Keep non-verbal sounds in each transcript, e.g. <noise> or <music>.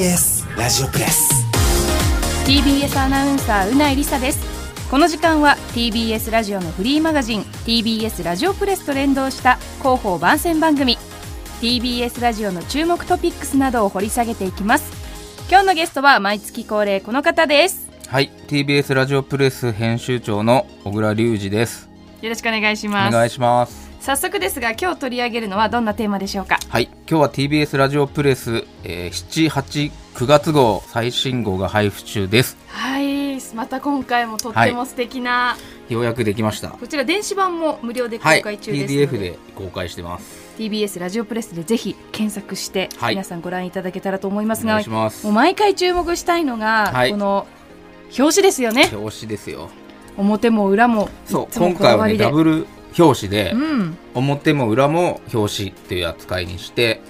ラジオプレス。TBS アナウンサーうないりさです。この時間は TBS ラジオのフリーマガジン TBS ラジオプレスと連動した広報番宣番組 TBS ラジオの注目トピックスなどを掘り下げていきます。今日のゲストは毎月恒例この方です。はい、TBS ラジオプレス編集長の小倉隆二です。よろしくお願いしおます。願いします。早速ですが今日取り上げるのはどんなテーマでしょうか？はい、今日は TBS ラジオプレス、えー、7、8、9月号最新号が配布中です。はい。また今回もとっても素敵な、ようやくできました。こちら電子版も無料で公はい、開中ですので、PDF で公開してます。TBS ラジオプレスでぜひ検索して、はい。皆さんご覧いただけたらと思いますおが願いします。もう。毎回注目したいのが、はい。この表紙ですよね。表紙ですよ。表も裏もそう、今回はね、ダブル表紙で、うん表も裏も表紙っていう扱いにして、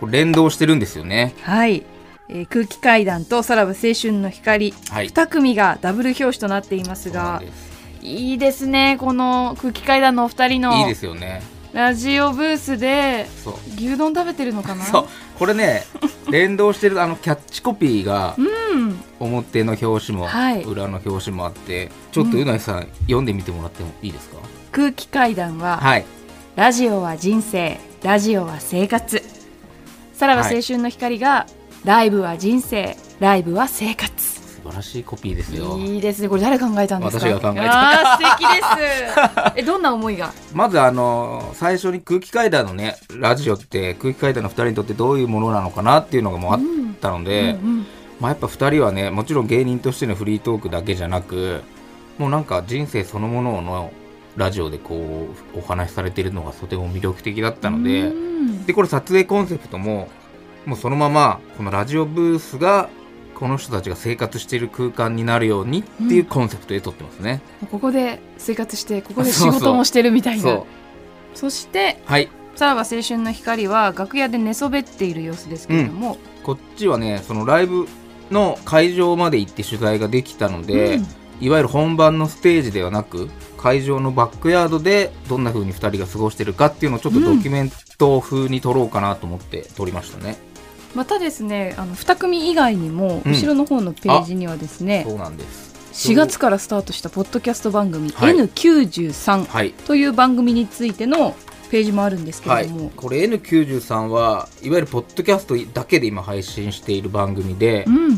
これ連動してるんですよね。はい、えー空気階段とさらば青春の光、はい。2組がダブル表紙となっていますがいいですねこの空気階段のお二人のいいですよね。ラジオブースで。牛丼食べてるのかな？そう。これね、<laughs> 連動してるあのキャッチコピーが、うん表の表紙も、はい裏の表紙もあってちょっとうなぎさん、読んでみてもらってもいいですか？空気階段は、はい。ラジオは人生ラジオは生活。さらば青春の光が、ライブは人生ライブは生活。素晴らしいコピーですよ。いいですね。これ誰考えたんですか？私が考えた。あー素敵です。<laughs> えどんな思いが？まずあの最初に空気階段のねラジオって空気階段の2人にとってどういうものなのかなっていうのがもうあったので、うんうん。まあ、やっぱ2人はねもちろん芸人としてのフリートークだけじゃなくもうなんか人生そのもののラジオでこうお話しされているのがとても魅力的だったので、うん。でこれ撮影コンセプトももうそのままこのラジオブースがこの人たちが生活している空間になるようにっていうコンセプトで撮ってますね、ここで生活してここで <laughs> 仕事もしてるみたいな。そう。そしてはい。さらば青春の光は楽屋で寝そべっている様子ですけれども、こっちはねそのライブの会場まで行って取材ができたので、うんいわゆる本番のステージではなく会場のバックヤードでどんな風に2人が過ごしてるかっていうのをちょっとドキュメント風に撮ろうかなと思って撮りましたね、またですねあの2組以外にもうん。後ろの方のページにはですね、そうなんです。4月からスタートしたポッドキャスト番組、はい。N93 はい。という番組についてのページもあるんですけはい。れども、、これ N93 はいわゆるポッドキャストだけで今配信している番組で、うん。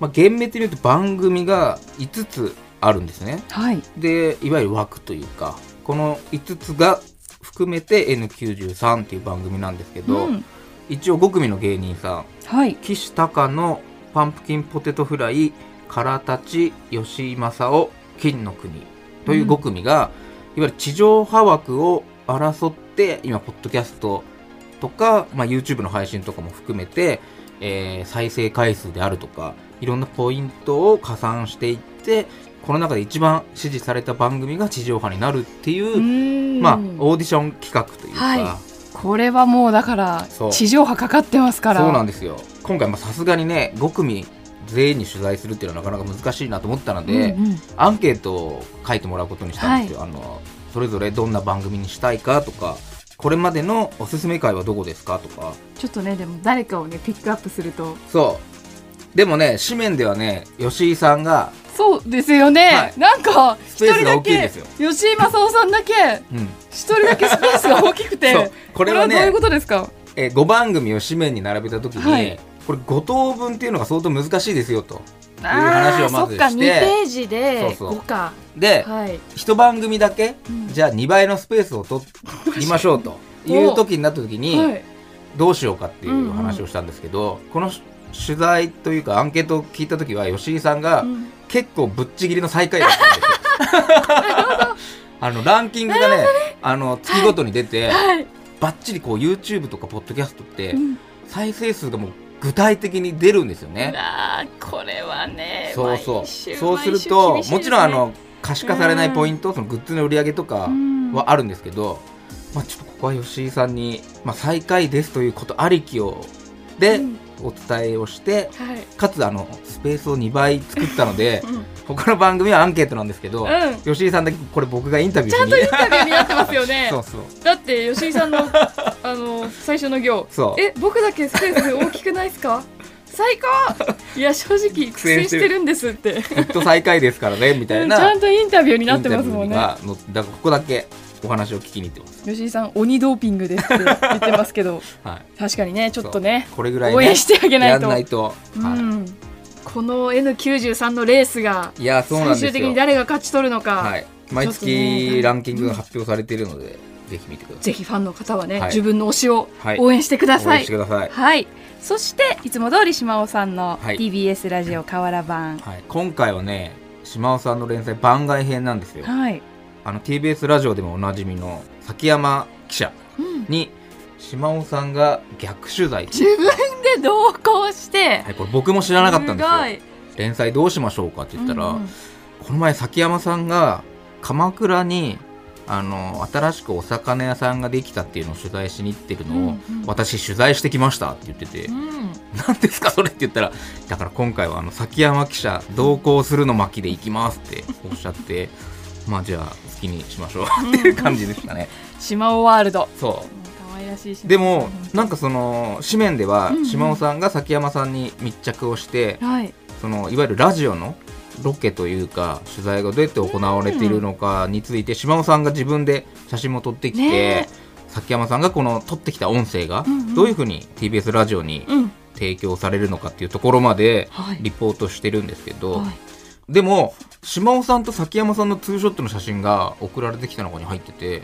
まあ、厳密に言うと番組が5つあるんですね。はい。でいわゆる枠というかこの5つが含めて N93 っていう番組なんですけど、うん。一応5組の芸人さんはい。岸高のパンプキンポテトフライからたち吉井正夫金の国という5組が、いわゆる地上波枠を争って今ポッドキャストとか、まあ、YouTube の配信とかも含めて、えー再生回数であるとかいろんなポイントを加算していってこの中で一番支持された番組が地上波になるっていう、うん。まあ、オーディション企画というか、はい。これはもうだから地上波かかってますから。そうなんですよ。今回まあさすがにね5組全員に取材するっていうのはなかなか難しいなと思ったので、うんうん。アンケートを書いてもらうことにしたんですよ、あのそれぞれどんな番組にしたいかとかこれまでのおすすめ回はどこですかとか。ちょっとねでも誰かをねピックアップすると。そう。でもね紙面ではね吉井さんが、そうですよね、はい。なんか一人だけ吉井正夫さんだけうん、一人だけスペースが大きくてこれはねどういうことですか？え5番組を紙面に並べた時に、はい。これ5等分っていうのが相当難しいですよというあ話をまずーそっか2してページでそうそう。5か。で、はい。一番組だけ、うん。じゃあ2倍のスペースを取りましょうという時になった時に、はい。どうしようかっていう話をしたんですけど、この取材というかアンケートを聞いた時は吉井さんがうん結構ぶっちぎりの最下位だったんですよ。<laughs> あのランキングがねあの月ごとに出て、はい。ばっちりこう YouTube とかポッドキャストってうん。再生数がもう具体的に出るんですよね。これはねそうそう。そうするともちろんあの可視化されないポイントそのグッズの売り上げとかうん。はあるんですけど、まあ、ちょっとここは吉井さんに、まあ、最下位ですということありきをでうんお伝えをして、はい。かつあのスペースを2倍作ったので <laughs> うん。他の番組はアンケートなんですけど、うん。吉井さんだけこれ僕がインタビューしに。ちゃんとインタビューになってますよね。<laughs> そうそう。だって吉井さんの <laughs> あの最初の行。そう。え僕だけスペース大きくないですか？最高！いや正直苦戦してるんですって。ずっと最下位ですからねみたいな。ちゃんとインタビューになってますもんね。だからここだけお話を聞きに行ってます、吉井さん鬼ドーピングですって言ってますけど。<laughs> はい、確かにねちょっとねこれぐらい、ね、応援してあげないと。ないと、うはん、この N93 のレースがい、いやそうなん最終的に誰が勝ち取るのか、はい、毎月ランキングが発表されているので、ぜひ見てください。ぜひファンの方はね、はい。自分の推しをはい。応援してくだ応さい。援して。ください、はい、そしていつも通り島尾さんのはい。TBS ラジオ河原版、はい、今回はね島尾さんの連載番外編なんですよ。はい、あの TBS ラジオでもおなじみの崎山記者うん。に島尾さんが逆取材。自分で同行して、はい、これ僕も知らなかったんですよ。連載どうしましょうかって言ったら、うんうん。この前崎山さんが鎌倉にあの新しくお魚屋さんができたっていうのを取材しに行ってるのを、うんうん。私取材してきましたって言ってて、うん。何ですかそれって言ったらだから今回はあの崎山記者同行するの巻で行きますっておっしゃってまあじゃあ好きにしましょう。っていう感じでしたね。島尾ワールド。そ可愛らしい島尾うでもさなんかその紙面ではうん。うん島尾さんが崎山さんに密着をしてはい。そのいわゆるラジオのロケというか取材がどうやって行われているのかについて島尾さんが自分で写真も撮ってきて、ね崎山さんがこの撮ってきた音声がうんうん。どういうふうに TBS ラジオにうん。提供されるのかっていうところまではい。リポートしてるんですけど、はい。でも島尾さんと崎山さんのツーショットの写真が送られてきた中に入ってて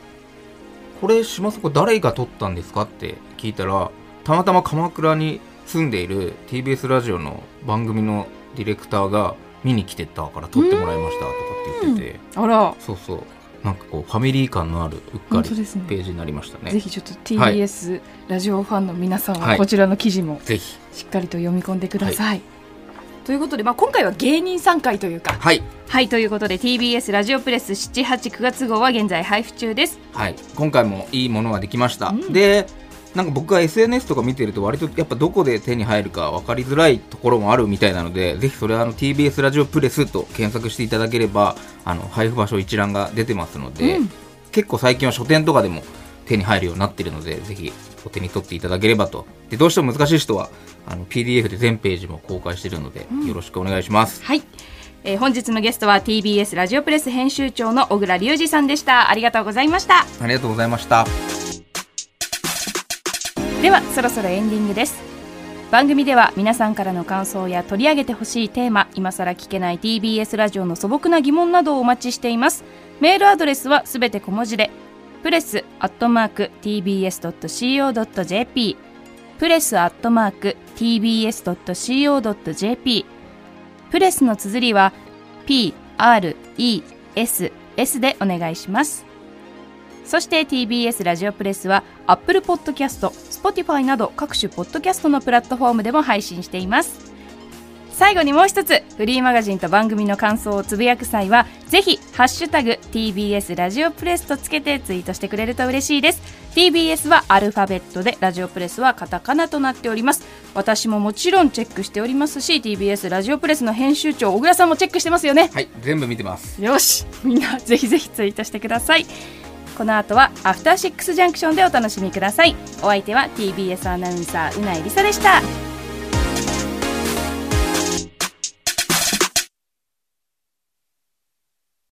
これ島尾さんこれ誰が撮ったんですかって聞いたらたまたま鎌倉に住んでいる TBS ラジオの番組のディレクターが見に来てたから撮ってもらいましたとかって言っててあら。そうそう。なんかこうファミリー感のあるうっかりページになりましたね。ぜひちょっと TBS ラジオファンの皆さんははい。こちらの記事もぜひ。しっかりと読み込んでください。ということで、まあ、今回は芸人さん会というか。はい。はいということで TBS ラジオプレス789月号は現在配布中です。はい、今回もいいものができました、うん。でなんか僕が SNS とか見てると割とやっぱどこで手に入るか分かりづらいところもあるみたいなのでぜひそれはあの TBS ラジオプレスと検索していただければあの配布場所一覧が出てますので、うん。結構最近は書店とかでも手に入るようになってるのでぜひお手に取っていただければと。でどうしても難しい人はあの PDF で全ページも公開しているので、うん。よろしくお願いします。はい、えー本日のゲストは TBS ラジオプレス編集長の小倉隆二さんでした。ありがとうございました。ありがとうございました。ではそろそろエンディングです。番組では皆さんからの感想や取り上げてほしいテーマ今さら聞けない TBS ラジオの素朴な疑問などをお待ちしています。メールアドレスはすべて小文字でプレスアットマーク TBS.CO.JP プレスアットマーク TBS.CO.JP プレスの綴りは PRESS でお願いします。そして TBS ラジオプレスは Apple Podcast、Spotify など各種ポッドキャストのプラットフォームでも配信しています。最後にもう一つフリーマガジンと番組の感想をつぶやく際はぜひハッシュタグ TBS ラジオプレスとつけてツイートしてくれると嬉しいです。TBS はアルファベットでラジオプレスはカタカナとなっております。私ももちろんチェックしておりますし TBS ラジオプレスの編集長小倉さんもチェックしてますよね。はい全部見てます。よしみんなぜひぜひツイートしてください。この後はアフターシックスジャンクションでお楽しみください。お相手は TBS アナウンサーうないりさでした